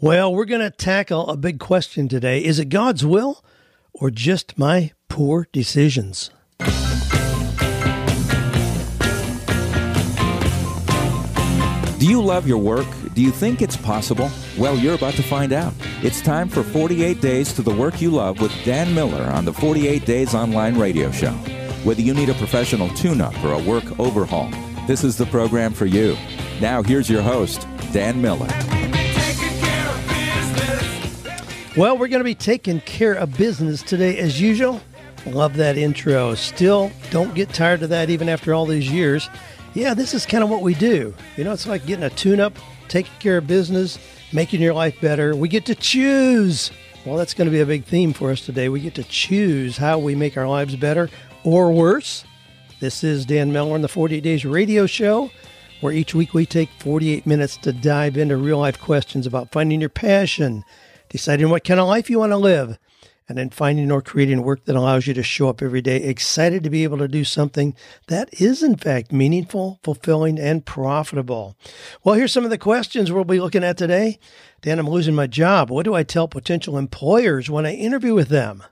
Well, we're going to tackle a big question today. Is it God's will or just my poor decisions? Do you love your work? Do you think it's possible? Well, you're about to find out. It's time for 48 Days to the Work You Love with Dan Miller on the 48 Days Online Radio Show. Whether you need a professional tune up or a work overhaul, this is the program for you. Now, here's your host, Dan Miller. Well, we're going to be taking care of business today as usual. Love that intro. Still don't get tired of that even after all these years. Yeah, this is kind of what we do. You know, it's like getting a tune up, taking care of business, making your life better. We get to choose. Well, that's going to be a big theme for us today. We get to choose how we make our lives better or worse. This is Dan Miller on the 48 Days Radio Show, where each week we take 48 minutes to dive into real life questions about finding your passion deciding what kind of life you want to live, and then finding or creating work that allows you to show up every day excited to be able to do something that is, in fact, meaningful, fulfilling, and profitable. Well, here's some of the questions we'll be looking at today. Dan, I'm losing my job. What do I tell potential employers when I interview with them?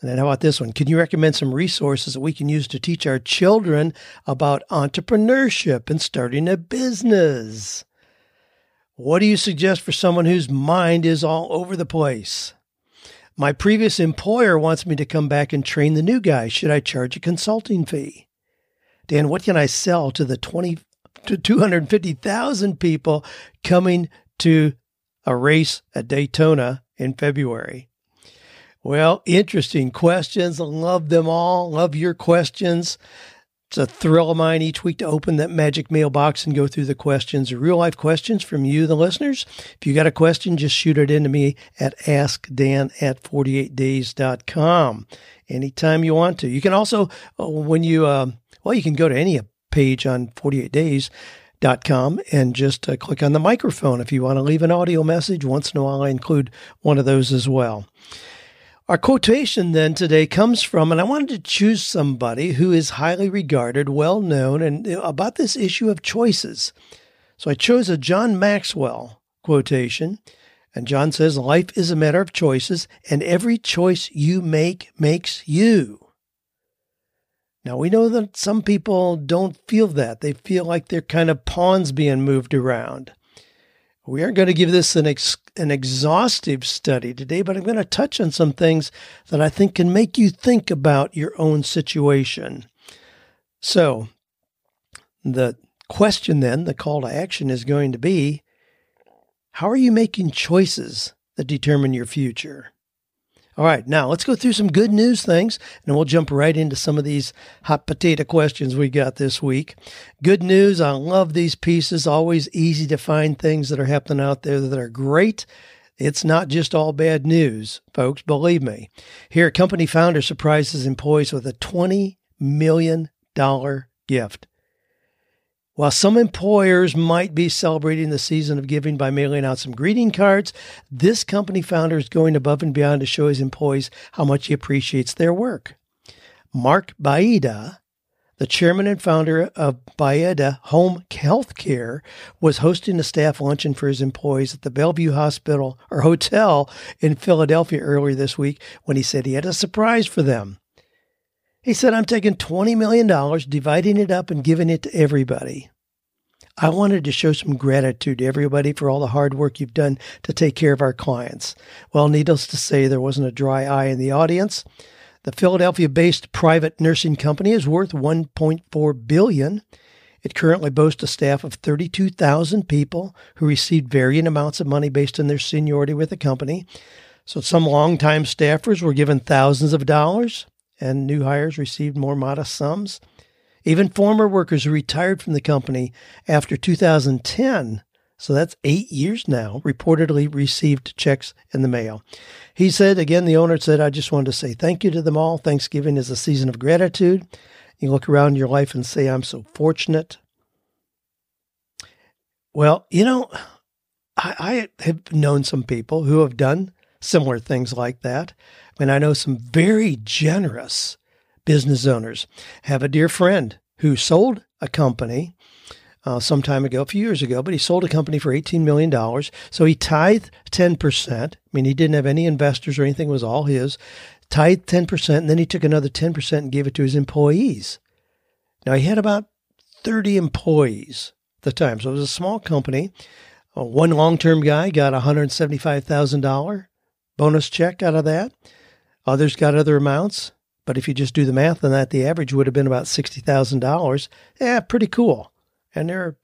And then how about this one? Can you recommend some resources that we can use to teach our children about entrepreneurship and starting a business? What do you suggest for someone whose mind is all over the place? My previous employer wants me to come back and train the new guy. Should I charge a consulting fee? Dan, what can I sell to the 20 to 250,000 people coming to a race at Daytona in February? Well, interesting questions. Love them all. Love your questions. It's a thrill of mine each week to open that magic mailbox and go through the questions, real life questions from you, the listeners. If you got a question, just shoot it into me at askdan at 48days.com anytime you want to. You can also, uh, when you, uh, well, you can go to any page on 48 days.com and just uh, click on the microphone if you want to leave an audio message. Once in a while, I include one of those as well. Our quotation then today comes from, and I wanted to choose somebody who is highly regarded, well known, and about this issue of choices. So I chose a John Maxwell quotation. And John says, Life is a matter of choices, and every choice you make makes you. Now, we know that some people don't feel that. They feel like they're kind of pawns being moved around. We aren't going to give this an, ex- an exhaustive study today, but I'm going to touch on some things that I think can make you think about your own situation. So, the question then, the call to action is going to be how are you making choices that determine your future? All right, now let's go through some good news things and we'll jump right into some of these hot potato questions we got this week. Good news, I love these pieces. Always easy to find things that are happening out there that are great. It's not just all bad news, folks, believe me. Here, company founder surprises employees with a $20 million gift. While some employers might be celebrating the season of giving by mailing out some greeting cards, this company founder is going above and beyond to show his employees how much he appreciates their work. Mark Baiada, the chairman and founder of Bayada Home Health Care, was hosting a staff luncheon for his employees at the Bellevue Hospital or Hotel in Philadelphia earlier this week when he said he had a surprise for them. He said, I'm taking $20 million, dividing it up, and giving it to everybody. I wanted to show some gratitude to everybody for all the hard work you've done to take care of our clients. Well, needless to say, there wasn't a dry eye in the audience. The Philadelphia-based private nursing company is worth 1.4 billion. It currently boasts a staff of 32,000 people who received varying amounts of money based on their seniority with the company. So some longtime staffers were given thousands of dollars and new hires received more modest sums. Even former workers who retired from the company after 2010, so that's eight years now, reportedly received checks in the mail. He said, again, the owner said, I just wanted to say thank you to them all. Thanksgiving is a season of gratitude. You look around your life and say, I'm so fortunate. Well, you know, I, I have known some people who have done similar things like that. And I know some very generous business owners. Have a dear friend who sold a company uh, some time ago, a few years ago, but he sold a company for $18 million. So he tithed 10%. I mean, he didn't have any investors or anything, it was all his. Tithed 10%, and then he took another 10% and gave it to his employees. Now, he had about 30 employees at the time. So it was a small company. Uh, one long term guy got a $175,000 bonus check out of that. Others got other amounts. But if you just do the math on that, the average would have been about $60,000. Yeah, pretty cool. And there are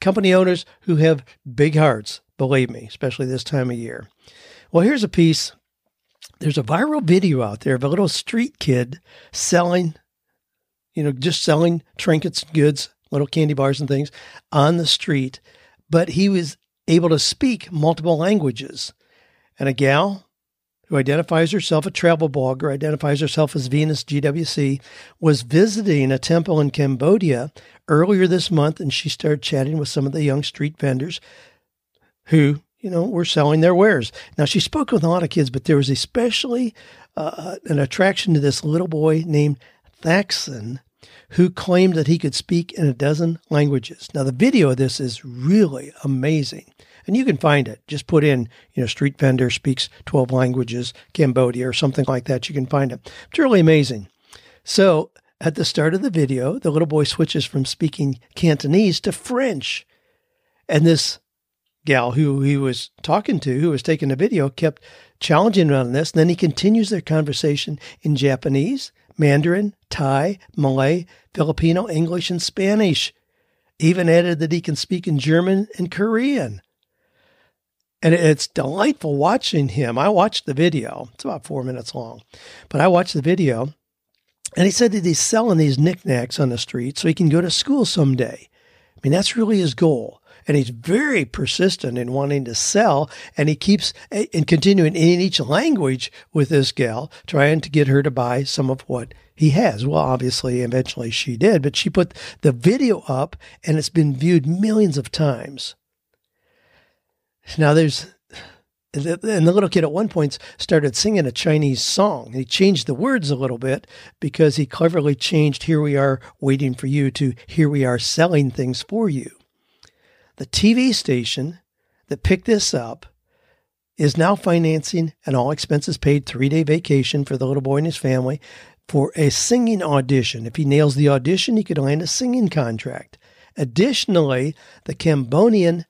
company owners who have big hearts, believe me, especially this time of year. Well, here's a piece. There's a viral video out there of a little street kid selling, you know, just selling trinkets and goods, little candy bars and things on the street. But he was able to speak multiple languages. And a gal who identifies herself a travel blogger, identifies herself as Venus GWC, was visiting a temple in Cambodia earlier this month, and she started chatting with some of the young street vendors who, you know, were selling their wares. Now, she spoke with a lot of kids, but there was especially uh, an attraction to this little boy named Thaxon, who claimed that he could speak in a dozen languages. Now, the video of this is really amazing and you can find it. Just put in, you know, street vendor speaks 12 languages, Cambodia, or something like that. You can find it. It's really amazing. So at the start of the video, the little boy switches from speaking Cantonese to French. And this gal who he was talking to, who was taking the video, kept challenging him on this. And then he continues their conversation in Japanese, Mandarin, Thai, Malay, Filipino, English, and Spanish. Even added that he can speak in German and Korean. And it's delightful watching him. I watched the video. It's about four minutes long, but I watched the video and he said that he's selling these knickknacks on the street so he can go to school someday. I mean, that's really his goal. And he's very persistent in wanting to sell. And he keeps eh, and continuing in each language with this gal, trying to get her to buy some of what he has. Well, obviously, eventually she did, but she put the video up and it's been viewed millions of times. Now there's and the little kid at one point started singing a Chinese song. He changed the words a little bit because he cleverly changed Here We Are Waiting for You to Here We Are Selling Things for You. The TV station that picked this up is now financing an all expenses paid three day vacation for the little boy and his family for a singing audition. If he nails the audition, he could land a singing contract. Additionally, the Cambodian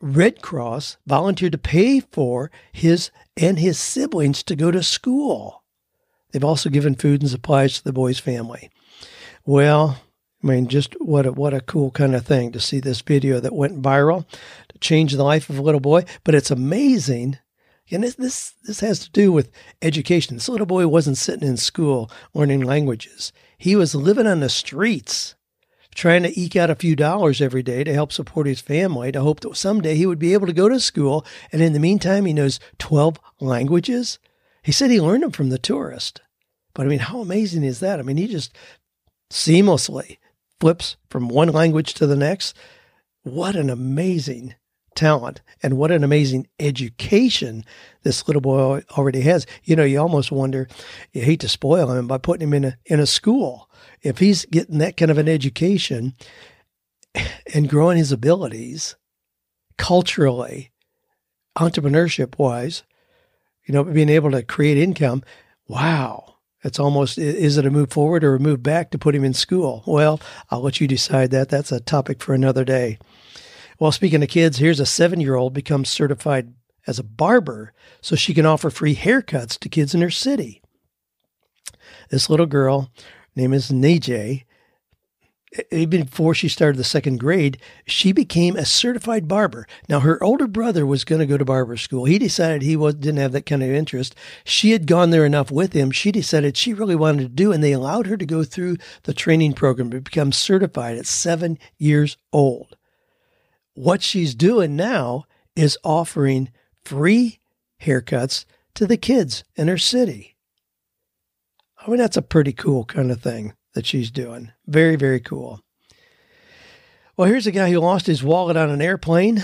Red Cross volunteered to pay for his and his siblings to go to school. They've also given food and supplies to the boy's family. Well, I mean, just what a, what a cool kind of thing to see this video that went viral to change the life of a little boy. But it's amazing. And this, this, this has to do with education. This little boy wasn't sitting in school learning languages. He was living on the streets trying to eke out a few dollars every day to help support his family to hope that someday he would be able to go to school. And in the meantime, he knows 12 languages. He said he learned them from the tourist. But I mean, how amazing is that? I mean, he just seamlessly flips from one language to the next. What an amazing talent and what an amazing education this little boy already has. You know, you almost wonder, you hate to spoil him by putting him in a in a school if he's getting that kind of an education and growing his abilities culturally, entrepreneurship wise, you know, being able to create income, wow. It's almost, is it a move forward or a move back to put him in school? Well, I'll let you decide that. That's a topic for another day. Well, speaking of kids, here's a seven year old becomes certified as a barber so she can offer free haircuts to kids in her city. This little girl, name is Najay. Even before she started the second grade, she became a certified barber. Now, her older brother was going to go to barber school. He decided he was, didn't have that kind of interest. She had gone there enough with him. She decided she really wanted to do, and they allowed her to go through the training program to become certified at seven years old. What she's doing now is offering free haircuts to the kids in her city. I mean, that's a pretty cool kind of thing that she's doing. Very, very cool. Well, here's a guy who lost his wallet on an airplane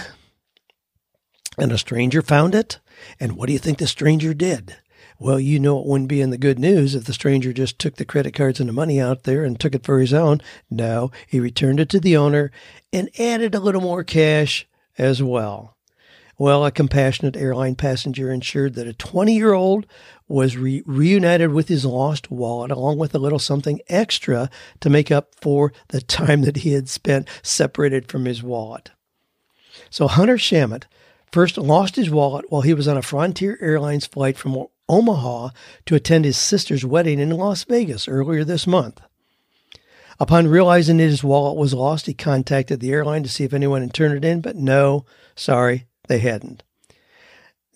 and a stranger found it. And what do you think the stranger did? Well, you know it wouldn't be in the good news if the stranger just took the credit cards and the money out there and took it for his own. No, he returned it to the owner and added a little more cash as well. Well, a compassionate airline passenger ensured that a 20 year old was re- reunited with his lost wallet, along with a little something extra to make up for the time that he had spent separated from his wallet. So Hunter Shamit first lost his wallet while he was on a Frontier Airlines flight from Omaha to attend his sister's wedding in Las Vegas earlier this month. Upon realizing that his wallet was lost, he contacted the airline to see if anyone had turned it in, but no, sorry, they hadn't.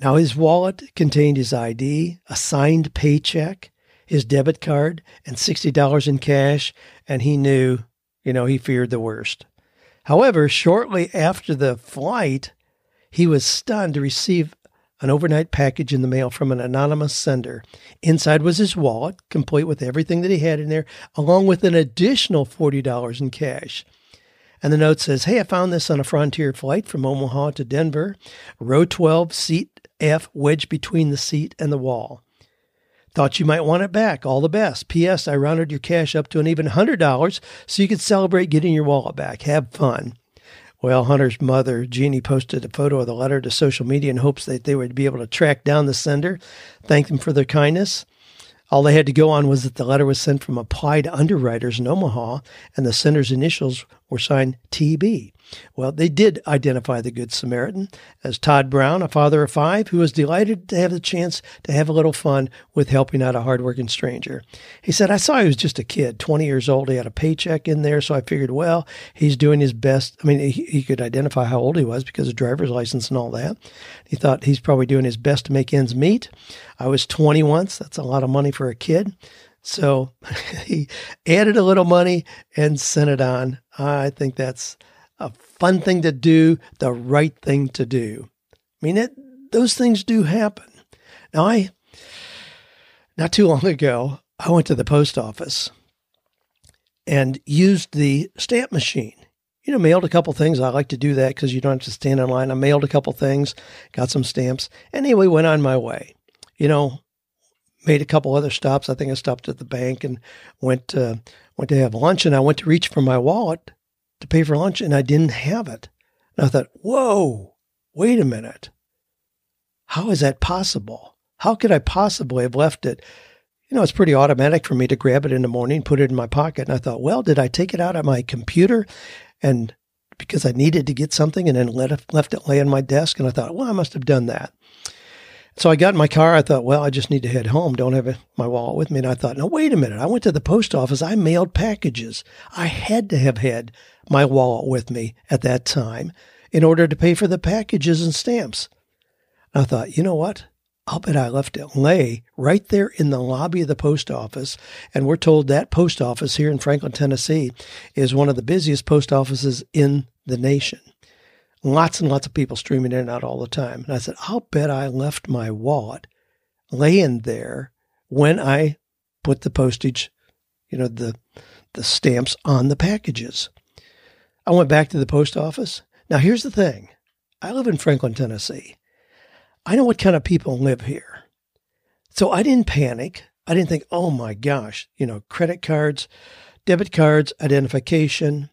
Now, his wallet contained his ID, a signed paycheck, his debit card, and $60 in cash, and he knew, you know, he feared the worst. However, shortly after the flight, he was stunned to receive an overnight package in the mail from an anonymous sender. Inside was his wallet, complete with everything that he had in there, along with an additional $40 in cash. And the note says, Hey, I found this on a Frontier flight from Omaha to Denver, row 12, seat F, wedged between the seat and the wall. Thought you might want it back. All the best. P.S. I rounded your cash up to an even $100 so you could celebrate getting your wallet back. Have fun. Well, Hunter's mother, Jeannie, posted a photo of the letter to social media in hopes that they would be able to track down the sender, thank them for their kindness. All they had to go on was that the letter was sent from applied underwriters in Omaha, and the sender's initials were signed TB. Well, they did identify the Good Samaritan as Todd Brown, a father of five, who was delighted to have the chance to have a little fun with helping out a hardworking stranger. He said, I saw he was just a kid, 20 years old. He had a paycheck in there, so I figured, well, he's doing his best. I mean, he, he could identify how old he was because of driver's license and all that. He thought he's probably doing his best to make ends meet. I was 20 once. That's a lot of money for a kid. So he added a little money and sent it on. I think that's a fun thing to do, the right thing to do. I mean, it, those things do happen. Now, I, not too long ago, I went to the post office and used the stamp machine. You know, mailed a couple things. I like to do that because you don't have to stand in line. I mailed a couple things, got some stamps. Anyway, went on my way. You know, made a couple other stops. I think I stopped at the bank and went uh, went to have lunch. And I went to reach for my wallet to pay for lunch and I didn't have it. And I thought, whoa, wait a minute. How is that possible? How could I possibly have left it? You know, it's pretty automatic for me to grab it in the morning, put it in my pocket. And I thought, well, did I take it out of my computer and because I needed to get something and then let it, left it lay on my desk? And I thought, well, I must have done that. So I got in my car. I thought, well, I just need to head home. Don't have my wallet with me. And I thought, no, wait a minute. I went to the post office. I mailed packages. I had to have had my wallet with me at that time in order to pay for the packages and stamps. And I thought, you know what? I'll bet I left it lay right there in the lobby of the post office. And we're told that post office here in Franklin, Tennessee is one of the busiest post offices in the nation. Lots and lots of people streaming in and out all the time. And I said, I'll bet I left my wallet laying there when I put the postage, you know, the the stamps on the packages. I went back to the post office. Now here's the thing. I live in Franklin, Tennessee. I know what kind of people live here. So I didn't panic. I didn't think, oh my gosh, you know, credit cards, debit cards, identification,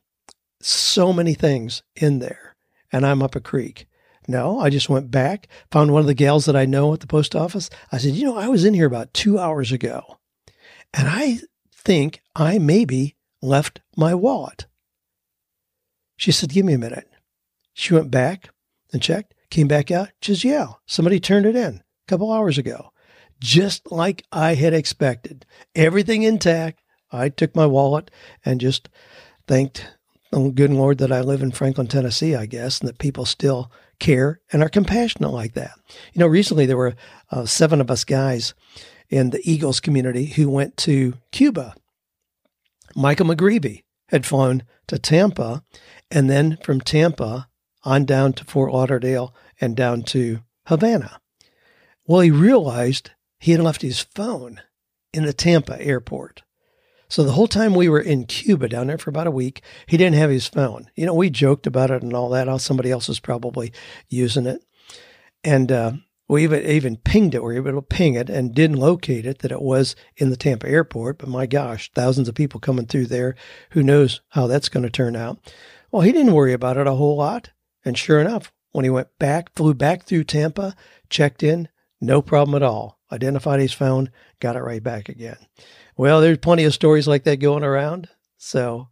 so many things in there and I'm up a creek. No, I just went back, found one of the gals that I know at the post office. I said, You know, I was in here about two hours ago, and I think I maybe left my wallet. She said, Give me a minute. She went back and checked, came back out. She says, Yeah, somebody turned it in a couple hours ago, just like I had expected. Everything intact. I took my wallet and just thanked good Lord that I live in Franklin, Tennessee, I guess, and that people still care and are compassionate like that. You know, recently there were uh, seven of us guys in the Eagles community who went to Cuba. Michael McGreevy had flown to Tampa and then from Tampa on down to Fort Lauderdale and down to Havana. Well, he realized he had left his phone in the Tampa airport. So the whole time we were in Cuba down there for about a week, he didn't have his phone. You know, we joked about it and all that. How somebody else is probably using it. And uh, we even even pinged it. We were able to ping it and didn't locate it that it was in the Tampa airport. But my gosh, thousands of people coming through there. Who knows how that's going to turn out? Well, he didn't worry about it a whole lot. And sure enough, when he went back, flew back through Tampa, checked in, no problem at all. Identified his phone, got it right back again. Well, there's plenty of stories like that going around. So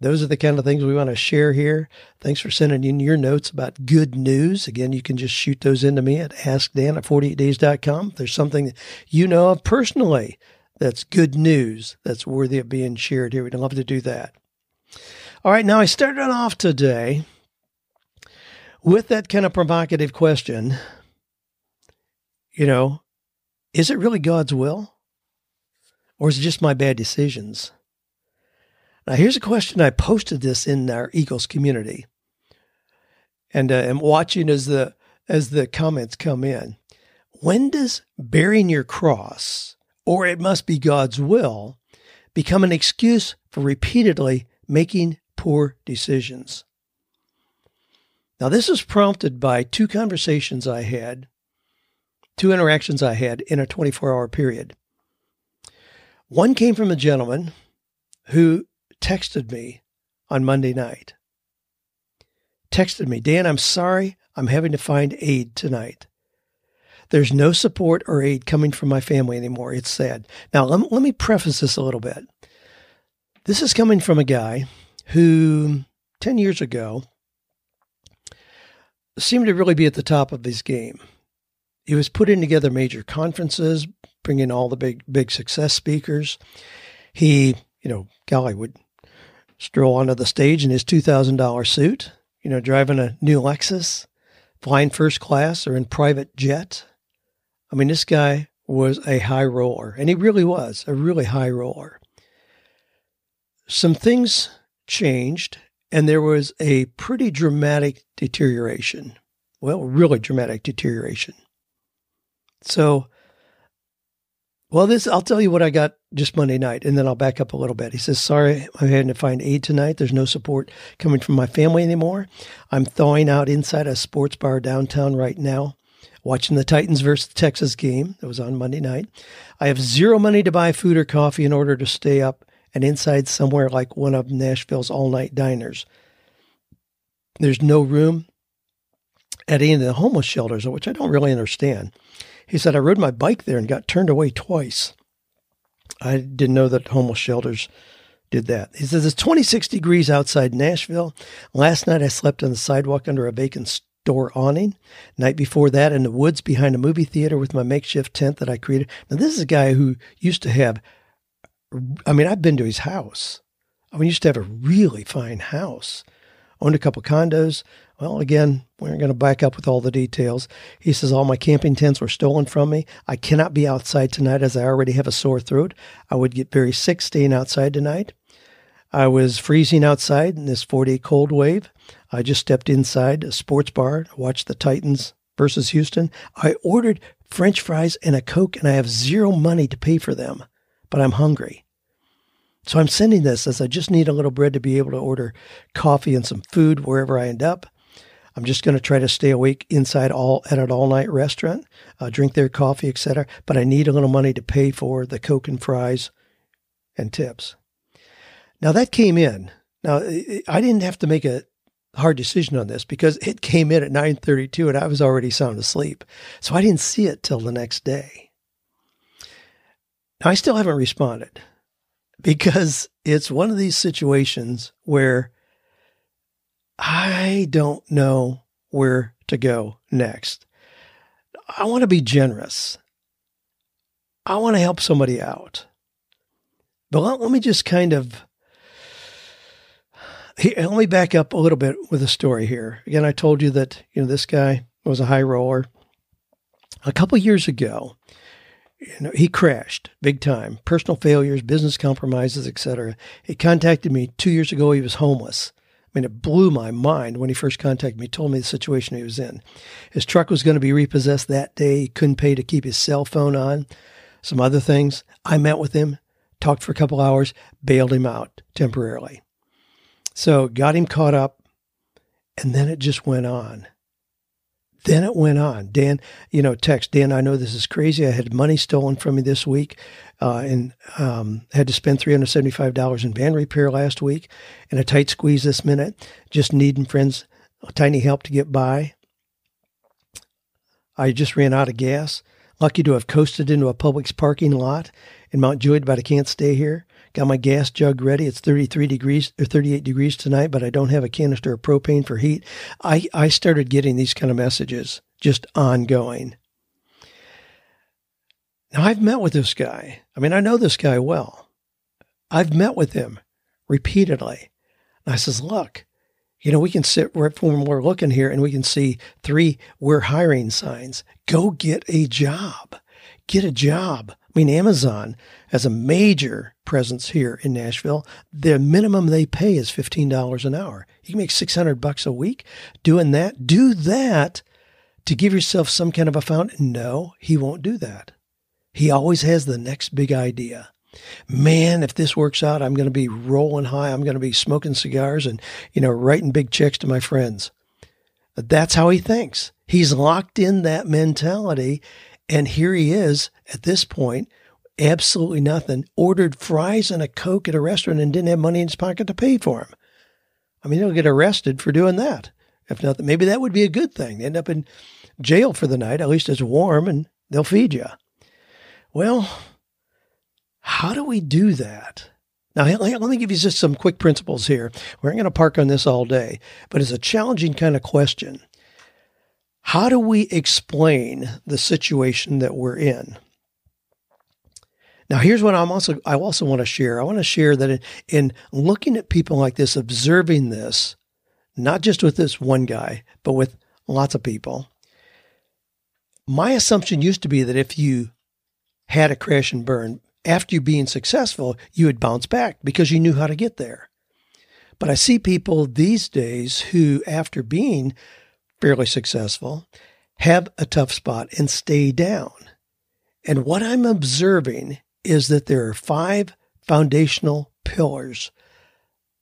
those are the kind of things we want to share here. Thanks for sending in your notes about good news. Again, you can just shoot those into me at askdan at 48days.com. If there's something that you know of personally that's good news that's worthy of being shared here, we'd love to do that. All right, now I started off today with that kind of provocative question. You know, is it really God's will? Or is it just my bad decisions? Now, here's a question. I posted this in our Eagles community, and uh, I'm watching as the as the comments come in. When does bearing your cross, or it must be God's will, become an excuse for repeatedly making poor decisions? Now, this is prompted by two conversations I had, two interactions I had in a 24 hour period. One came from a gentleman who texted me on Monday night. Texted me, Dan, I'm sorry, I'm having to find aid tonight. There's no support or aid coming from my family anymore. It's sad. Now, let let me preface this a little bit. This is coming from a guy who 10 years ago seemed to really be at the top of his game. He was putting together major conferences, bringing all the big, big success speakers. He, you know, golly, would stroll onto the stage in his $2,000 suit, you know, driving a new Lexus, flying first class or in private jet. I mean, this guy was a high roller, and he really was a really high roller. Some things changed, and there was a pretty dramatic deterioration. Well, really dramatic deterioration. So well, this I'll tell you what I got just Monday night, and then I'll back up a little bit. He says, "Sorry, I'm having to find aid tonight. There's no support coming from my family anymore. I'm thawing out inside a sports bar downtown right now, watching the Titans versus Texans game that was on Monday night. I have zero money to buy food or coffee in order to stay up, and inside somewhere like one of Nashville's all-night diners. There's no room at any of the homeless shelters, which I don't really understand." He said, I rode my bike there and got turned away twice. I didn't know that homeless shelters did that. He says, It's 26 degrees outside Nashville. Last night I slept on the sidewalk under a vacant store awning. Night before that, in the woods behind a movie theater with my makeshift tent that I created. Now, this is a guy who used to have, I mean, I've been to his house. I mean, he used to have a really fine house, owned a couple condos, well, again, we're going to back up with all the details. He says, All my camping tents were stolen from me. I cannot be outside tonight as I already have a sore throat. I would get very sick staying outside tonight. I was freezing outside in this 40 cold wave. I just stepped inside a sports bar to watch the Titans versus Houston. I ordered French fries and a Coke, and I have zero money to pay for them, but I'm hungry. So I'm sending this as I just need a little bread to be able to order coffee and some food wherever I end up. I'm just going to try to stay awake inside all at an all night restaurant, uh, drink their coffee, etc. But I need a little money to pay for the Coke and fries and tips. Now that came in. Now I didn't have to make a hard decision on this because it came in at 9:32 and I was already sound asleep. So I didn't see it till the next day. Now I still haven't responded because it's one of these situations where I don't know where to go next. I want to be generous. I want to help somebody out. But let, let me just kind of let me back up a little bit with a story here. Again, I told you that you know this guy was a high roller. A couple years ago, you know, he crashed big time. Personal failures, business compromises, etc. He contacted me two years ago. He was homeless. I mean, it blew my mind when he first contacted me, told me the situation he was in. His truck was going to be repossessed that day. He couldn't pay to keep his cell phone on, some other things. I met with him, talked for a couple hours, bailed him out temporarily. So got him caught up, and then it just went on. Then it went on. Dan, you know, text Dan. I know this is crazy. I had money stolen from me this week, uh, and um, had to spend three hundred seventy-five dollars in van repair last week, and a tight squeeze this minute. Just needing friends, tiny help to get by. I just ran out of gas. Lucky to have coasted into a Publix parking lot in Mount Juliet, but I can't stay here. Got my gas jug ready. It's 33 degrees or 38 degrees tonight, but I don't have a canister of propane for heat. I, I started getting these kind of messages just ongoing. Now, I've met with this guy. I mean, I know this guy well. I've met with him repeatedly. And I says, look, you know, we can sit right when we're looking here and we can see three we're hiring signs. Go get a job. Get a job. I mean, Amazon has a major presence here in Nashville. The minimum they pay is $15 an hour. You can make 600 bucks a week doing that. Do that to give yourself some kind of a fountain. No, he won't do that. He always has the next big idea man, if this works out, I'm going to be rolling high. I'm going to be smoking cigars and, you know, writing big checks to my friends. That's how he thinks. He's locked in that mentality. And here he is at this point, absolutely nothing, ordered fries and a Coke at a restaurant and didn't have money in his pocket to pay for him. I mean, he'll get arrested for doing that. If nothing, maybe that would be a good thing. They End up in jail for the night. At least it's warm and they'll feed you. Well, how do we do that? Now, let me give you just some quick principles here. We're not going to park on this all day, but it's a challenging kind of question. How do we explain the situation that we're in? Now, here's what I'm also I also want to share. I want to share that in, in looking at people like this, observing this, not just with this one guy, but with lots of people. My assumption used to be that if you had a crash and burn, after you being successful, you would bounce back because you knew how to get there. But I see people these days who, after being fairly successful, have a tough spot and stay down. And what I'm observing is that there are five foundational pillars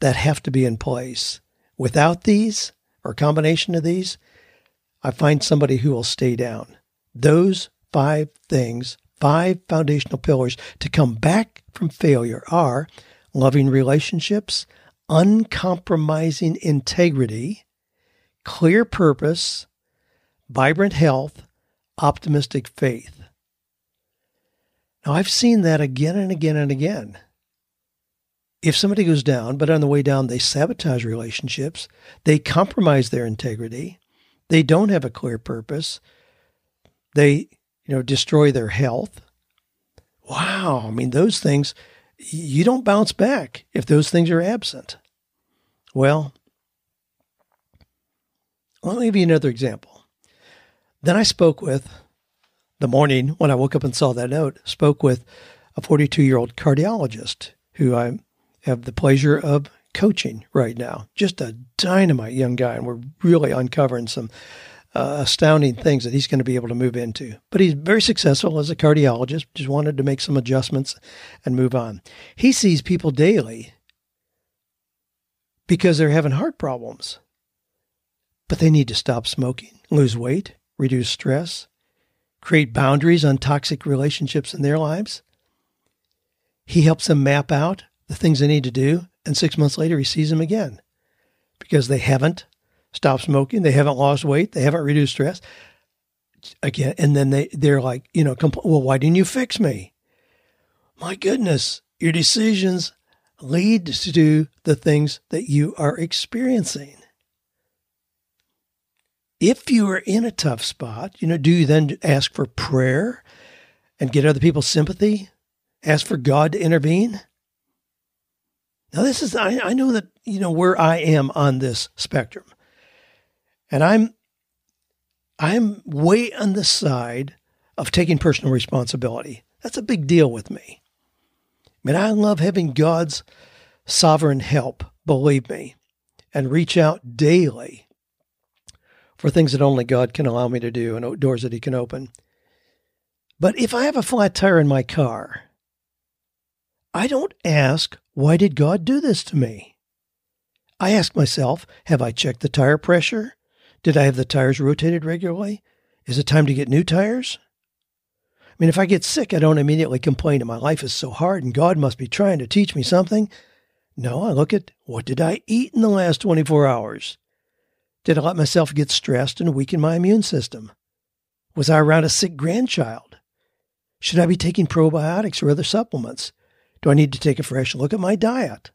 that have to be in place. Without these, or combination of these, I find somebody who will stay down. Those five things five foundational pillars to come back from failure are loving relationships, uncompromising integrity, clear purpose, vibrant health, optimistic faith. Now, I've seen that again and again and again. If somebody goes down, but on the way down, they sabotage relationships, they compromise their integrity, they don't have a clear purpose, they you know, destroy their health. Wow. I mean, those things, you don't bounce back if those things are absent. Well, let me give you another example. Then I spoke with, the morning when I woke up and saw that note, spoke with a 42 year old cardiologist who I have the pleasure of coaching right now. Just a dynamite young guy, and we're really uncovering some uh, astounding things that he's going to be able to move into. But he's very successful as a cardiologist, just wanted to make some adjustments and move on. He sees people daily because they're having heart problems, but they need to stop smoking, lose weight, reduce stress, create boundaries on toxic relationships in their lives. He helps them map out the things they need to do, and six months later, he sees them again because they haven't stopped smoking. They haven't lost weight. They haven't reduced stress. Again, and then they they're like, you know, compl- well, why didn't you fix me? My goodness, your decisions lead to the things that you are experiencing. If you are in a tough spot, you know, do you then ask for prayer and get other people's sympathy? Ask for God to intervene? Now, this is, I, I know that, you know, where I am on this spectrum. And I'm I'm way on the side of taking personal responsibility. That's a big deal with me. I mean, I love having God's sovereign help, believe me, and reach out daily for things that only God can allow me to do and doors that He can open. But if I have a flat tire in my car, I don't ask, why did God do this to me? I ask myself, have I checked the tire pressure? Did I have the tires rotated regularly? Is it time to get new tires? I mean, if I get sick, I don't immediately complain that my life is so hard and God must be trying to teach me something. No, I look at what did I eat in the last 24 hours? Did I let myself get stressed and weaken my immune system? Was I around a sick grandchild? Should I be taking probiotics or other supplements? Do I need to take a fresh look at my diet?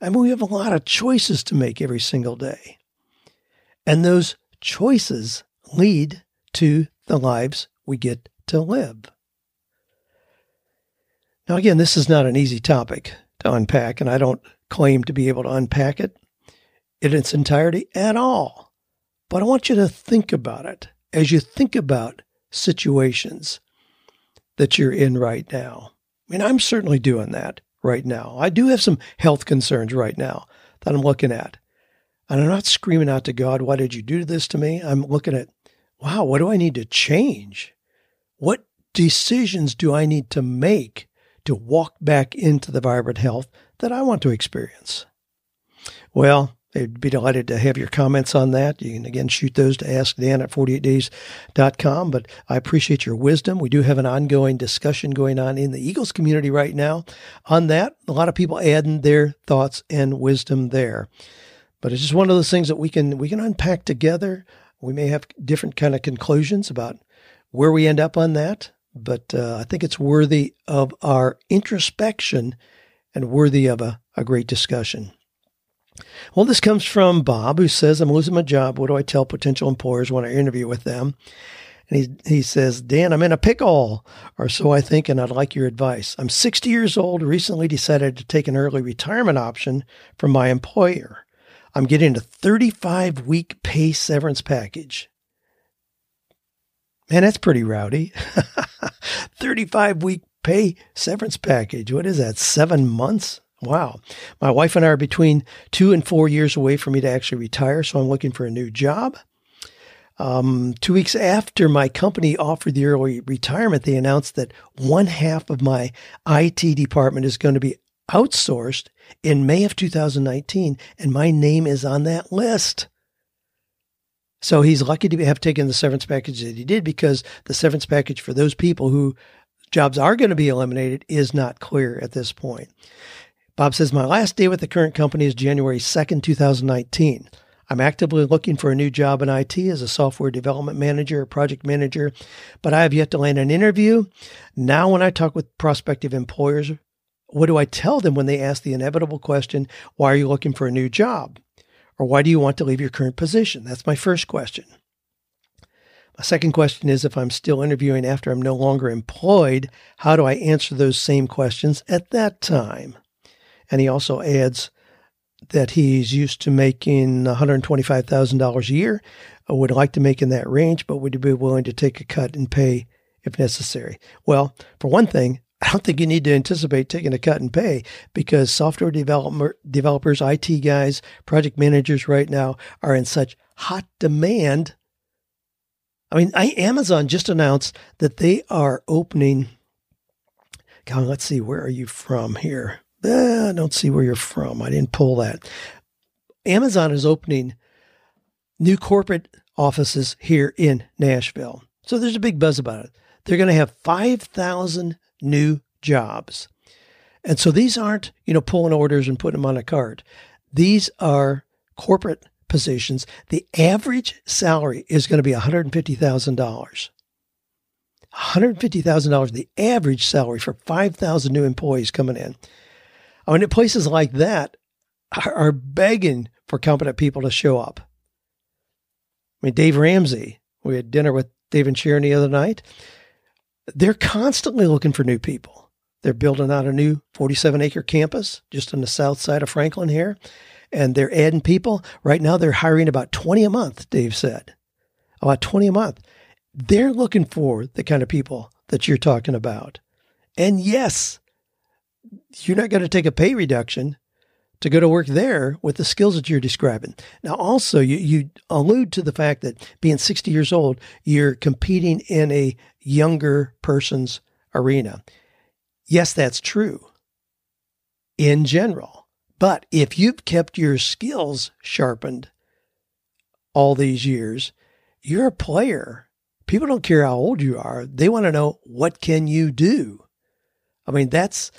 I mean, we have a lot of choices to make every single day. And those choices lead to the lives we get to live. Now, again, this is not an easy topic to unpack, and I don't claim to be able to unpack it in its entirety at all. But I want you to think about it as you think about situations that you're in right now. I mean, I'm certainly doing that right now. I do have some health concerns right now that I'm looking at. And I'm not screaming out to God, why did you do this to me? I'm looking at, wow, what do I need to change? What decisions do I need to make to walk back into the vibrant health that I want to experience? Well, I'd be delighted to have your comments on that. You can again shoot those to askdan at 48days.com. But I appreciate your wisdom. We do have an ongoing discussion going on in the Eagles community right now on that. A lot of people adding their thoughts and wisdom there. But it's just one of those things that we can we can unpack together. We may have different kind of conclusions about where we end up on that, but uh, I think it's worthy of our introspection and worthy of a, a great discussion. Well, this comes from Bob, who says, I'm losing my job. What do I tell potential employers when I interview with them? And he, he says, Dan, I'm in a pickle, or so I think, and I'd like your advice. I'm 60 years old, recently decided to take an early retirement option from my employer. I'm getting a 35 week pay severance package. Man, that's pretty rowdy. 35 week pay severance package. What is that? Seven months? Wow. My wife and I are between two and four years away for me to actually retire, so I'm looking for a new job. Um, two weeks after my company offered the early retirement, they announced that one half of my IT department is going to be outsourced in May of 2019, and my name is on that list. So he's lucky to have taken the severance package that he did because the severance package for those people who jobs are going to be eliminated is not clear at this point. Bob says, My last day with the current company is January 2nd, 2019. I'm actively looking for a new job in IT as a software development manager or project manager, but I have yet to land an interview. Now, when I talk with prospective employers, what do I tell them when they ask the inevitable question, Why are you looking for a new job? Or why do you want to leave your current position? That's my first question. My second question is if I'm still interviewing after I'm no longer employed, how do I answer those same questions at that time? And he also adds that he's used to making $125,000 a year, would like to make in that range, but would be willing to take a cut and pay if necessary. Well, for one thing, I don't think you need to anticipate taking a cut in pay because software developer, developers, IT guys, project managers right now are in such hot demand. I mean, I, Amazon just announced that they are opening. God, let's see, where are you from here? Eh, I don't see where you're from. I didn't pull that. Amazon is opening new corporate offices here in Nashville. So there's a big buzz about it. They're going to have 5,000 new jobs. And so these aren't, you know, pulling orders and putting them on a cart. These are corporate positions. The average salary is going to be $150,000. $150,000, the average salary for 5,000 new employees coming in. I mean, places like that are, begging for competent people to show up. I mean, Dave Ramsey, we had dinner with Dave and Sharon the other night. They're constantly looking for new people. They're building out a new 47 acre campus just on the south side of Franklin here, and they're adding people. Right now, they're hiring about 20 a month, Dave said. About 20 a month. They're looking for the kind of people that you're talking about. And yes, you're not going to take a pay reduction to go to work there with the skills that you're describing. Now, also, you, you allude to the fact that being 60 years old, you're competing in a younger person's arena. Yes, that's true in general. But if you've kept your skills sharpened all these years, you're a player. People don't care how old you are. They want to know what can you do? I mean, that's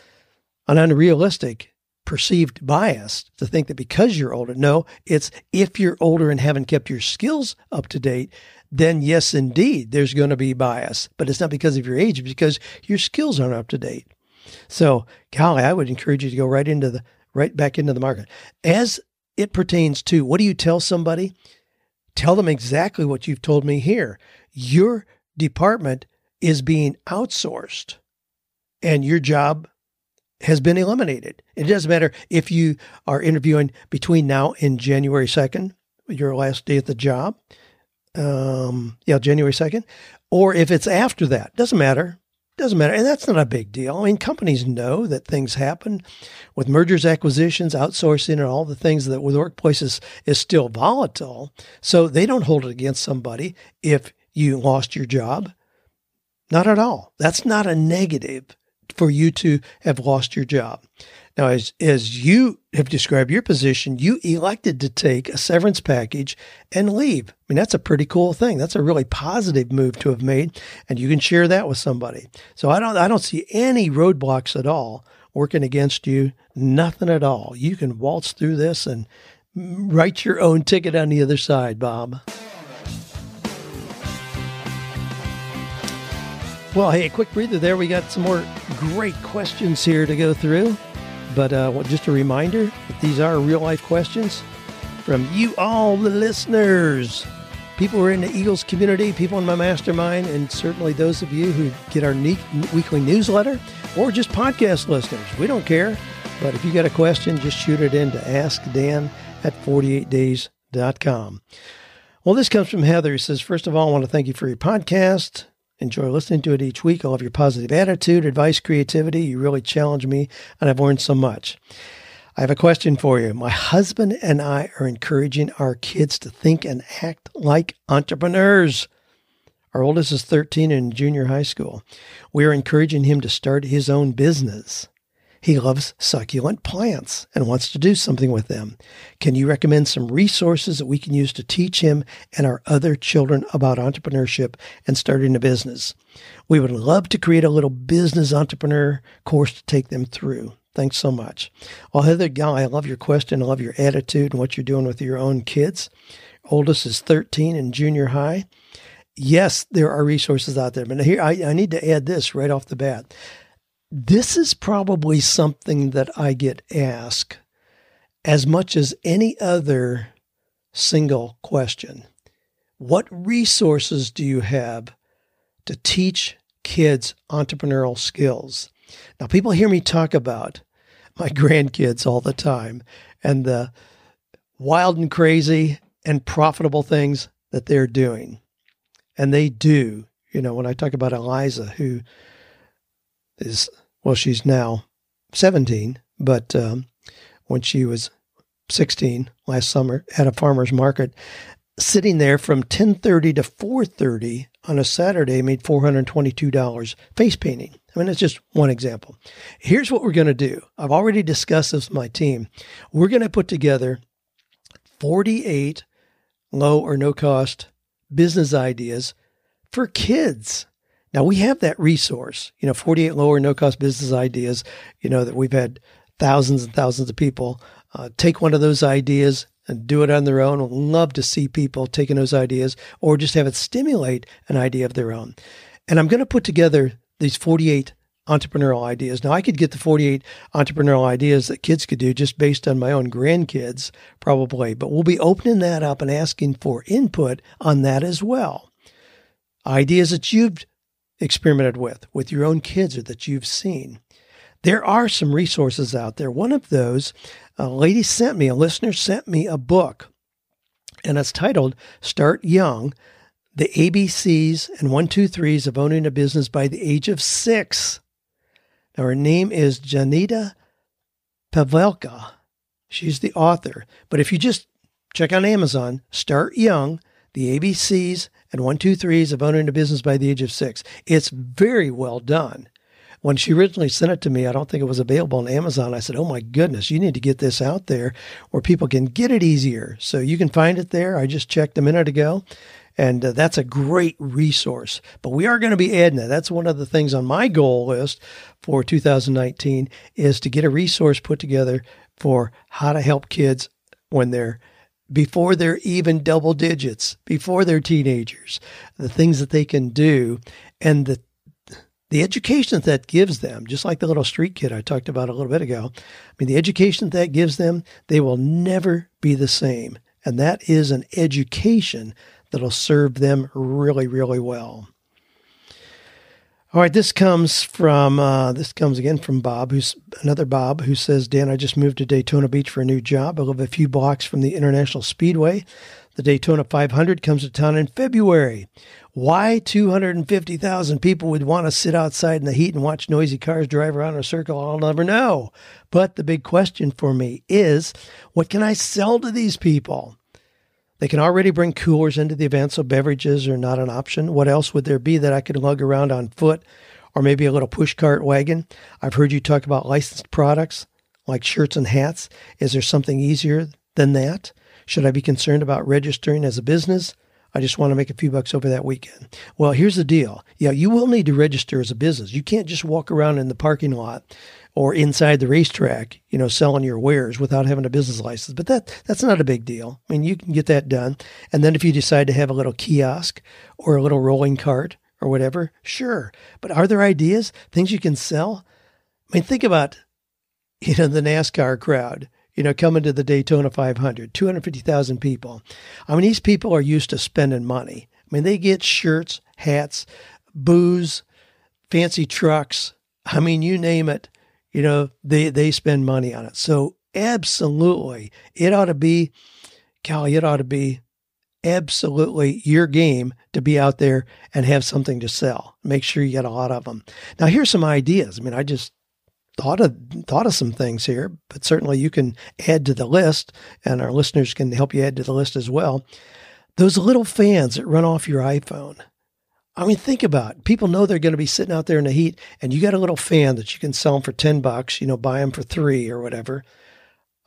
an unrealistic perceived bias to think that because you're older. No, it's if you're older and haven't kept your skills up to date, then yes, indeed, there's going to be bias. But it's not because of your age, because your skills aren't up to date. So, golly, I would encourage you to go right into the right back into the market. As it pertains to what do you tell somebody? Tell them exactly what you've told me here. Your department is being outsourced and your job has been eliminated. It doesn't matter if you are interviewing between now and January 2nd, your last day at the job. Um, yeah, January 2nd, or if it's after that, doesn't matter. Doesn't matter. And that's not a big deal. I mean, companies know that things happen with mergers, acquisitions, outsourcing, and all the things that with workplaces is still volatile. So they don't hold it against somebody if you lost your job. Not at all. That's not a negative for you to have lost your job. Now, as, as you have described your position, you elected to take a severance package and leave. I mean, that's a pretty cool thing. That's a really positive move to have made, and you can share that with somebody. So I don't, I don't see any roadblocks at all working against you. Nothing at all. You can waltz through this and write your own ticket on the other side, Bob. Well, hey, a quick breather there. We got some more great questions here to go through. But uh, just a reminder that these are real life questions from you all, the listeners. People who are in the Eagles community, people in my mastermind, and certainly those of you who get our weekly newsletter or just podcast listeners. We don't care. But if you got a question, just shoot it in to askdan at 48days.com. Well, this comes from Heather. He says, First of all, I want to thank you for your podcast. Enjoy listening to it each week. I love your positive attitude, advice, creativity. You really challenge me, and I've learned so much. I have a question for you. My husband and I are encouraging our kids to think and act like entrepreneurs. Our oldest is 13 and in junior high school. We are encouraging him to start his own business. He loves succulent plants and wants to do something with them. Can you recommend some resources that we can use to teach him and our other children about entrepreneurship and starting a business? We would love to create a little business entrepreneur course to take them through. Thanks so much. Well, Heather Guy, I love your question. I love your attitude and what you're doing with your own kids. Oldest is 13 in junior high. Yes, there are resources out there, but here I, I need to add this right off the bat this is probably something that I get asked as much as any other single question. What resources do you have to teach kids entrepreneurial skills? Now, people hear me talk about my grandkids all the time and the wild and crazy and profitable things that they're doing. And they do. You know, when I talk about Eliza, who is, well, she's now 17, but um, when she was 16 last summer at a farmer's market, sitting there from 10:30 to 4:30 on a Saturday made $422 face painting. I mean, it's just one example. Here's what we're going to do. I've already discussed this with my team. We're going to put together 48 low or no cost business ideas for kids. Now we have that resource, you know, 48 lower no cost business ideas, you know, that we've had thousands and thousands of people uh, take one of those ideas and do it on their own. We'd love to see people taking those ideas or just have it stimulate an idea of their own. And I'm going to put together these 48 entrepreneurial ideas. Now, I could get the 48 entrepreneurial ideas that kids could do just based on my own grandkids, probably, but we'll be opening that up and asking for input on that as well. Ideas that you've experimented with, with your own kids or that you've seen. There are some resources out there. One of those, a lady sent me, a listener sent me a book, and it's titled Start Young The ABCs and One, Two, Threes of Owning a Business by the Age of Six. Now, her name is Janita Pavelka. She's the author. But if you just check on Amazon, Start Young, the ABCs and one, two, threes of owning a business by the age of six. It's very well done. when she originally sent it to me, I don't think it was available on Amazon. I said, "Oh my goodness, you need to get this out there where people can get it easier." So you can find it there. I just checked a minute ago, and uh, that's a great resource. But we are going to be adding that. That's one of the things on my goal list for 2019 is to get a resource put together for how to help kids when they're before they're even double digits, before they're teenagers, the things that they can do and the the education that, gives them, just like the little street kid I talked about a little bit ago, I mean, the education that gives them, they will never be the same. And that is an education that'll serve them really, really well. All right, this comes from uh, this comes again from Bob, who's another Bob who says, Dan, I just moved to Daytona Beach for a new job. I live a few blocks from the International Speedway. The Daytona 500 comes to town in February. Why 250,000 people would want to sit outside in the heat and watch noisy cars drive around in a circle, I'll never know. But the big question for me is, what can I sell to these people? They can already bring coolers into the event, so beverages are not an option. What else would there be that I could lug around on foot or maybe a little push cart wagon? I've heard you talk about licensed products like shirts and hats. Is there something easier than that? Should I be concerned about registering as a business? I just want to make a few bucks over that weekend. Well, here's the deal. Yeah, you will need to register as a business. You can't just walk around in the parking lot or inside the racetrack, you know, selling your wares without having a business license. But that that's not a big deal. I mean, you can get that done. And then if you decide to have a little kiosk or a little rolling cart or whatever, sure. But are there ideas, things you can sell? I mean, think about you know the NASCAR crowd. You know, coming to the Daytona 500, 250,000 people. I mean, these people are used to spending money. I mean, they get shirts, hats, booze, fancy trucks. I mean, you name it you know, they, they spend money on it. So absolutely, it ought to be, Callie, it ought to be absolutely your game to be out there and have something to sell. Make sure you get a lot of them. Now, here's some ideas. I mean, I just thought of thought of some things here, but certainly you can add to the list, and our listeners can help you add to the list as well. Those little fans that run off your iPhone. I mean, think about it. People know they're going to be sitting out there in the heat, and you got a little fan that you can sell them for ten bucks. You know, buy them for three or whatever.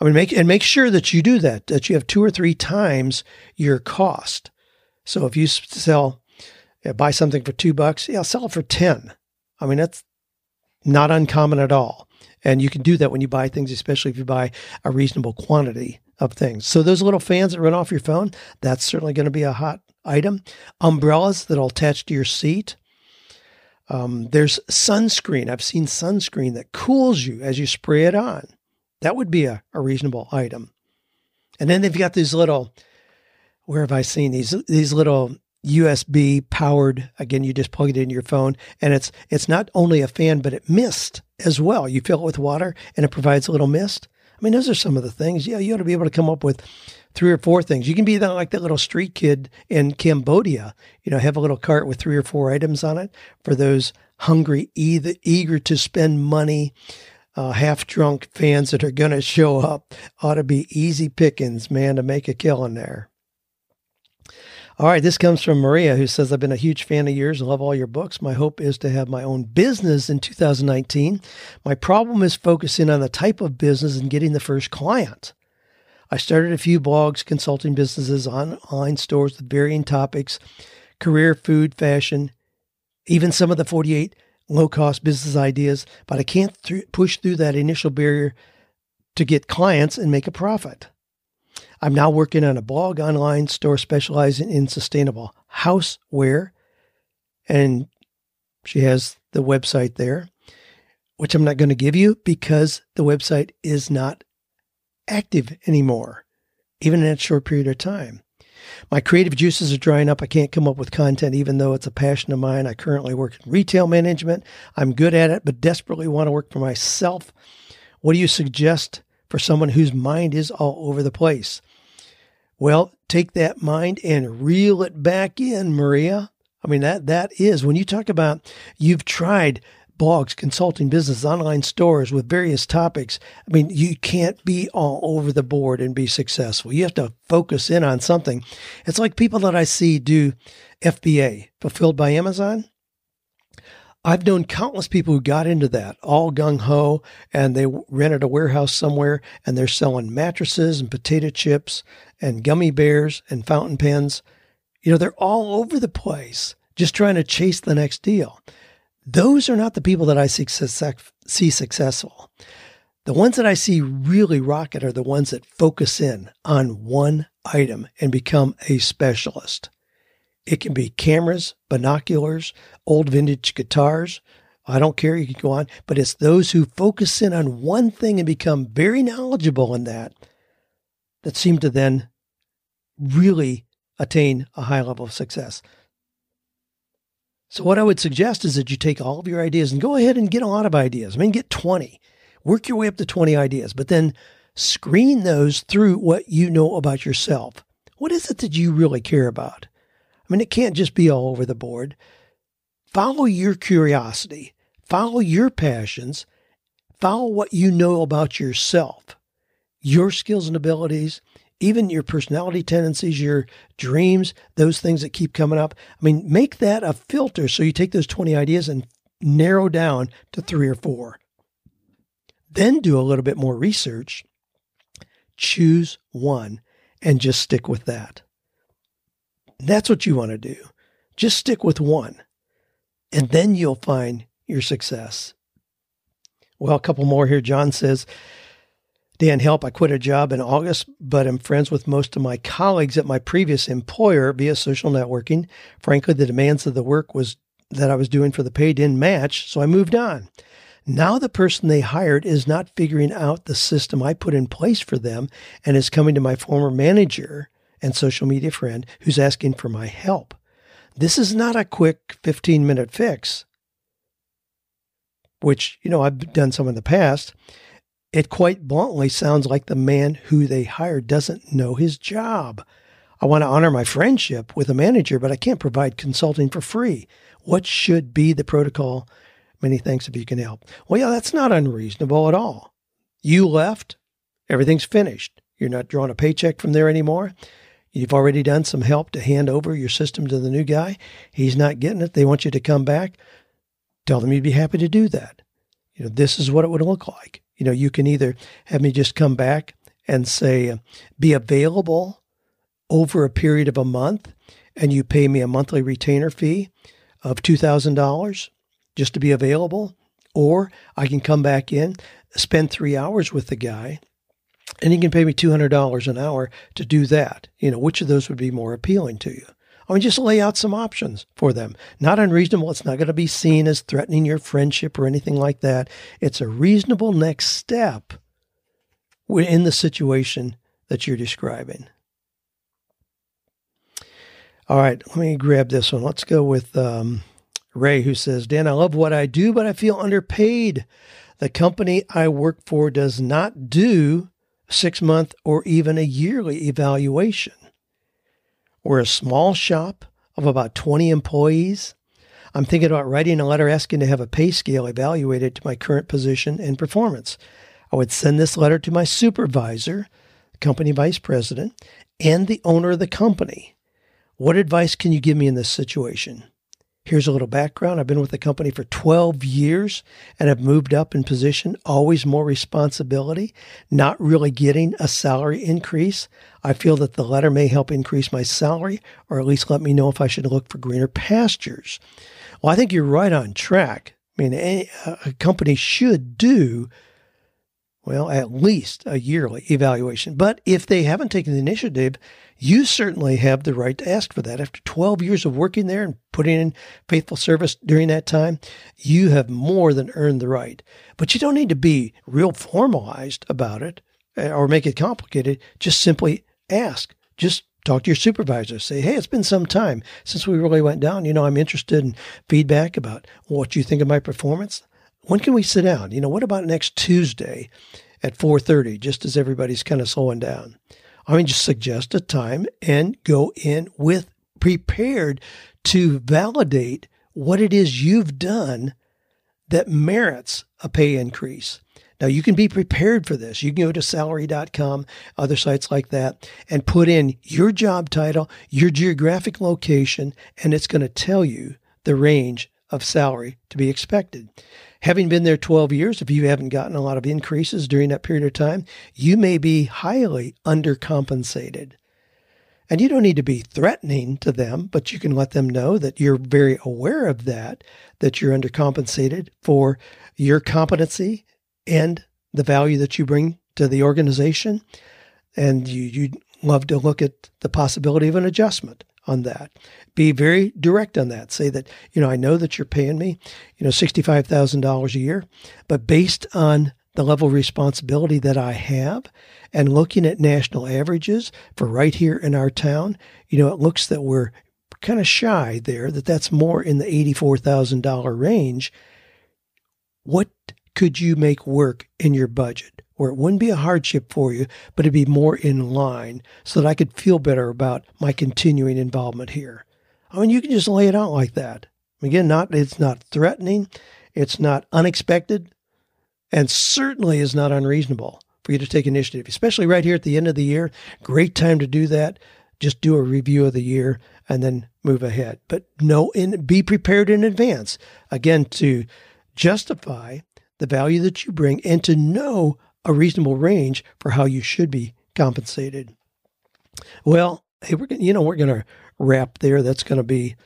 I mean, make and make sure that you do that. That you have two or three times your cost. So if you sell, yeah, buy something for two bucks, yeah, sell it for ten. I mean, that's not uncommon at all. And you can do that when you buy things, especially if you buy a reasonable quantity of things. So those little fans that run off your phone, that's certainly going to be a hot item. Umbrellas that'll attach to your seat. Um, there's sunscreen. I've seen sunscreen that cools you as you spray it on. That would be a, a reasonable item. And then they've got these little, where have I seen these? These little USB powered. Again, you just plug it into your phone, and it's it's not only a fan, but it mist as well. You fill it with water, and it provides a little mist. I mean, those are some of the things. Yeah, you ought to be able to come up with three or four things. You can be like that little street kid in Cambodia, you know, have a little cart with three or four items on it for those hungry, either, eager to spend money, uh, half drunk fans that are going to show up. Ought to be easy pickings, man, to make a killing there. All right, this comes from Maria, who says, I've been a huge fan of yours. I love all your books. My hope is to have my own business in 2019. My problem is focusing on the type of business and getting the first client. I started a few blogs, consulting businesses, online stores with varying topics career, food, fashion, even some of the 48 low cost business ideas, but I can't th- push through that initial barrier to get clients and make a profit. I'm now working on a blog online store specializing in sustainable houseware. And she has the website there, which I'm not going to give you because the website is not active anymore, even in that short period of time. My creative juices are drying up. I can't come up with content, even though it's a passion of mine. I currently work in retail management. I'm good at it, but desperately want to work for myself. What do you suggest for someone whose mind is all over the place? Well, take that mind and reel it back in, Maria. I mean, that, that is when you talk about you've tried blogs, consulting business, online stores with various topics. I mean, you can't be all over the board and be successful. You have to focus in on something. It's like people that I see do FBA, fulfilled by Amazon. I've known countless people who got into that all gung ho and they rented a warehouse somewhere and they're selling mattresses and potato chips and gummy bears and fountain pens. You know, they're all over the place just trying to chase the next deal. Those are not the people that I see, see successful. The ones that I see really rocket are the ones that focus in on one item and become a specialist. It can be cameras, binoculars, old vintage guitars. I don't care, you can go on, but it's those who focus in on one thing and become very knowledgeable in that that seem to then really attain a high level of success. So, what I would suggest is that you take all of your ideas and go ahead and get a lot of ideas. I mean, get 20, work your way up to 20 ideas, but then screen those through what you know about yourself. What is it that you really care about? I mean, it can't just be all over the board. Follow your curiosity, follow your passions, follow what you know about yourself, your skills and abilities, even your personality tendencies, your dreams, those things that keep coming up. I mean, make that a filter so you take those 20 ideas and narrow down to three or four. Then do a little bit more research, choose one, and just stick with that. That's what you want to do. Just stick with one, and then you'll find your success. Well, a couple more here. John says, Dan, help. I quit a job in August, but I'm friends with most of my colleagues at my previous employer via social networking. Frankly, the demands of the work was that I was doing for the pay didn't match, so I moved on. Now the person they hired is not figuring out the system I put in place for them and is coming to my former manager and social media friend who's asking for my help. This is not a quick 15 minute fix, which, you know, I've done some in the past it quite bluntly sounds like the man who they hired doesn't know his job. I want to honor my friendship with a manager, but I can't provide consulting for free. What should be the protocol? Many thanks if you can help. Well, yeah, that's not unreasonable at all. You left, everything's finished. You're not drawing a paycheck from there anymore. You've already done some help to hand over your system to the new guy. He's not getting it. They want you to come back. Tell them you'd be happy to do that. You know, this is what it would look like. You know, you can either have me just come back and say, be available over a period of a month, and you pay me a monthly retainer fee of $2,000 just to be available. Or I can come back in, spend three hours with the guy, and he can pay me $200 an hour to do that. You know, which of those would be more appealing to you? I mean, just lay out some options for them. Not unreasonable. It's not going to be seen as threatening your friendship or anything like that. It's a reasonable next step in the situation that you're describing. All right, let me grab this one. Let's go with um, Ray, who says, Dan, I love what I do, but I feel underpaid. The company I work for does not do six month or even a yearly evaluation. We're a small shop of about 20 employees. I'm thinking about writing a letter asking to have a pay scale evaluated to my current position and performance. I would send this letter to my supervisor, company vice president, and the owner of the company. What advice can you give me in this situation? Here's a little background. I've been with the company for 12 years and have moved up in position, always more responsibility, not really getting a salary increase. I feel that the letter may help increase my salary or at least let me know if I should look for greener pastures. Well, I think you're right on track. I mean, a company should do well, at least a yearly evaluation. But if they haven't taken the initiative, you certainly have the right to ask for that. After 12 years of working there and putting in faithful service during that time, you have more than earned the right. But you don't need to be real formalized about it eh, or make it complicated. Just simply ask. Just talk to your supervisor. Say, hey, it's been some time since we really went down. You know, I'm interested in feedback about what you think of my performance when can we sit down? You know, what about next Tuesday at 4:30 just as everybody's kind of slowing down? I mean just suggest a time and go in with prepared to validate what it is you've done that merits a pay increase. Now you can be prepared for this. You can go to salary.com, other sites like that, and put in your job title, your geographic location, and it's going to tell you the range of salary to be expected. Having been there 12 years, if you haven't gotten a lot of increases during that period of time, you may be highly undercompensated. And you don't need to be threatening to them, but you can let them know that you're very aware of that, that you're undercompensated for your competency and the value that you bring to the organization. And you, you'd love to look at the possibility of an adjustment on that. Be very direct on that. Say that, you know, I know that you're paying me, you know, $65,000 a year, but based on the level of responsibility that I have and looking at national averages for right here in our town, you know, it looks that we're kind of shy there, that that's more in the $84,000 range. What could you make work in your budget where it wouldn't be a hardship for you, but it'd be more in line so that I could feel better about my continuing involvement here? I mean, you can just lay it out like that. Again, not it's not threatening, it's not unexpected, and certainly is not unreasonable for you to take initiative, especially right here at the end of the year. Great time to do that. Just do a review of the year and then move ahead. But know and be prepared in advance. Again, to justify the value that you bring and to know a reasonable range for how you should be compensated. Well, hey, we're you know we're going to wrap there. That's going to be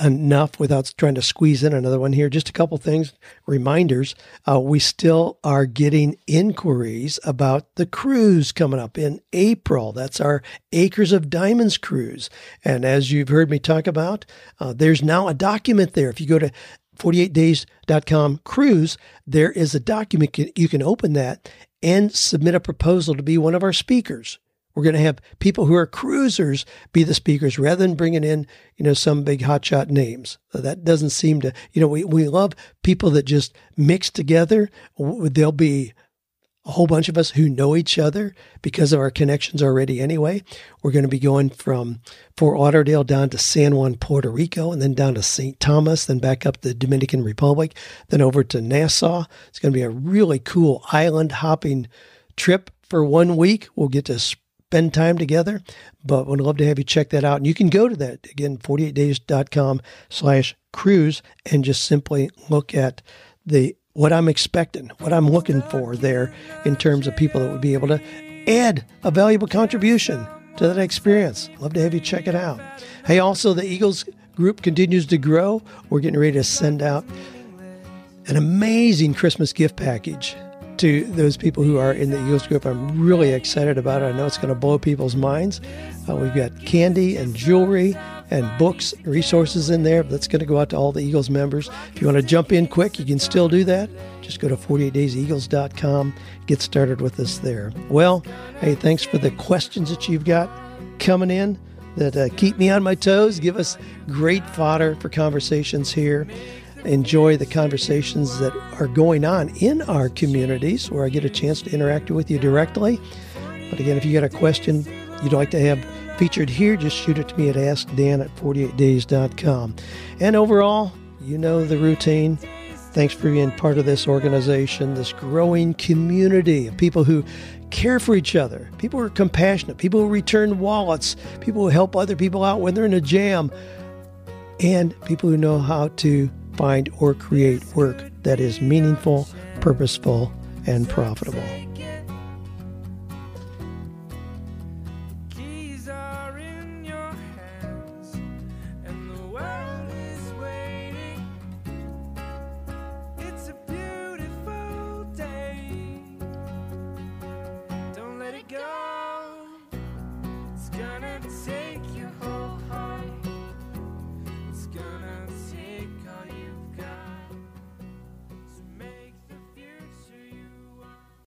enough without trying to squeeze in another one here. Just a couple things, reminders. Uh, we still are getting inquiries about the cruise coming up in April. That's our Acres of Diamonds cruise. And as you've heard me talk about, uh, there's now a document there. If you go to 48days.com cruise, there is a document. You can open that and submit a proposal to be one of our speakers. We're going to have people who are cruisers be the speakers rather than bringing in, you know, some big hotshot names. That doesn't seem to, you know, we, we love people that just mix together. They'll be a whole bunch of us who know each other because of our connections already anyway. We're going to be going from Fort Lauderdale down to San Juan, Puerto Rico, and then down to St. Thomas, then back up the Dominican Republic, then over to Nassau. It's going to be a really cool island hopping trip for one week. We'll get to spend time together. But would love to have you check that out. And you can go to that again, 48days.com slash cruise and just simply look at the what I'm expecting, what I'm looking for there in terms of people that would be able to add a valuable contribution to that experience. Love to have you check it out. Hey, also the Eagles group continues to grow. We're getting ready to send out an amazing Christmas gift package to those people who are in the Eagles group. I'm really excited about it. I know it's going to blow people's minds. Uh, we've got candy and jewelry and books, resources in there. That's going to go out to all the Eagles members. If you want to jump in quick, you can still do that. Just go to 48dayseagles.com, get started with us there. Well, hey, thanks for the questions that you've got coming in that uh, keep me on my toes, give us great fodder for conversations here enjoy the conversations that are going on in our communities where I get a chance to interact with you directly. But again, if you got a question you'd like to have featured here, just shoot it to me at askdan at 48days.com. And overall, you know the routine. Thanks for being part of this organization, this growing community of people who care for each other, people who are compassionate, people who return wallets, people who help other people out when they're in a jam, and people who know how to find or create work that is meaningful, purposeful, and profitable.